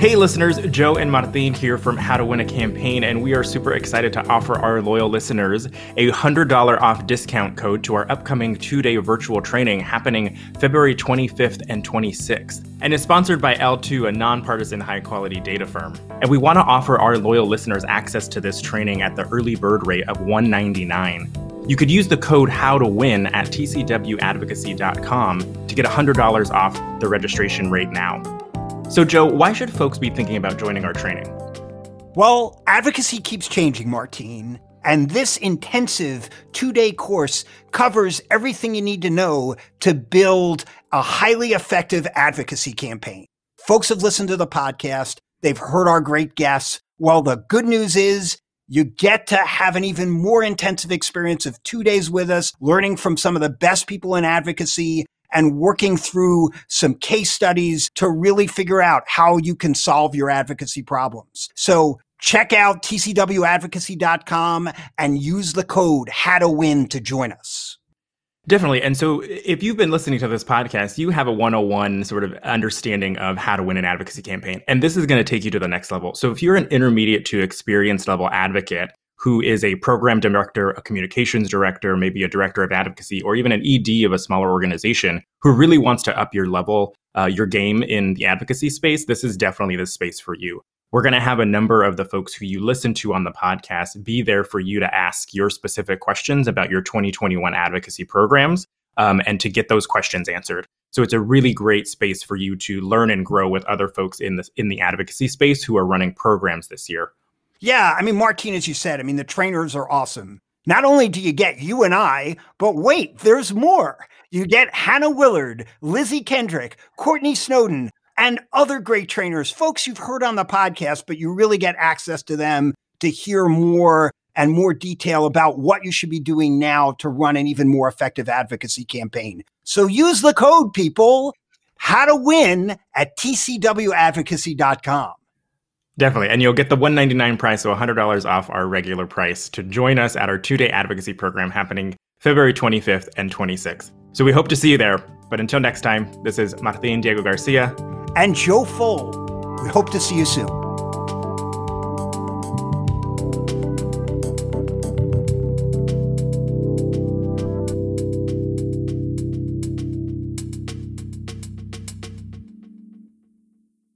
Hey, listeners, Joe and Martin here from How to Win a Campaign, and we are super excited to offer our loyal listeners a $100 off discount code to our upcoming two day virtual training happening February 25th and 26th. And it's sponsored by L2, a nonpartisan high quality data firm. And we want to offer our loyal listeners access to this training at the early bird rate of 199. You could use the code How to Win at tcwadvocacy.com to get $100 off the registration rate now. So, Joe, why should folks be thinking about joining our training? Well, advocacy keeps changing, Martine. And this intensive two day course covers everything you need to know to build a highly effective advocacy campaign. Folks have listened to the podcast. They've heard our great guests. Well, the good news is you get to have an even more intensive experience of two days with us, learning from some of the best people in advocacy and working through some case studies to really figure out how you can solve your advocacy problems. So check out tcwadvocacy.com and use the code how to win to join us. Definitely. And so if you've been listening to this podcast, you have a 101 sort of understanding of how to win an advocacy campaign. And this is going to take you to the next level. So if you're an intermediate to experienced level advocate, who is a program director, a communications director, maybe a director of advocacy, or even an ED of a smaller organization who really wants to up your level, uh, your game in the advocacy space, this is definitely the space for you. We're going to have a number of the folks who you listen to on the podcast be there for you to ask your specific questions about your 2021 advocacy programs um, and to get those questions answered. So it's a really great space for you to learn and grow with other folks in the in the advocacy space who are running programs this year. Yeah, I mean, Martine, as you said, I mean, the trainers are awesome. Not only do you get you and I, but wait, there's more. You get Hannah Willard, Lizzie Kendrick, Courtney Snowden, and other great trainers, folks you've heard on the podcast, but you really get access to them to hear more and more detail about what you should be doing now to run an even more effective advocacy campaign. So use the code, people, how to win at tcwadvocacy.com. Definitely. And you'll get the 199 price, so $100 off our regular price to join us at our two day advocacy program happening February 25th and 26th. So we hope to see you there. But until next time, this is Martin Diego Garcia and Joe Fuld. We hope to see you soon.